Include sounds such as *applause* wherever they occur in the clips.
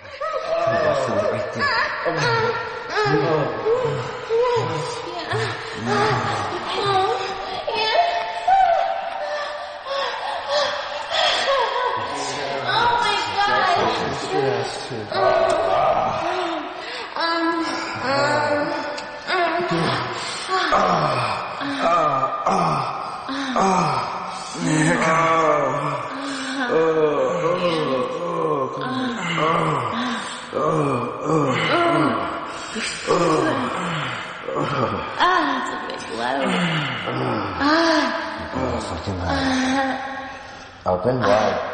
Oh, yes, yes. Oh. Open wide.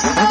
Mm-hmm. *laughs*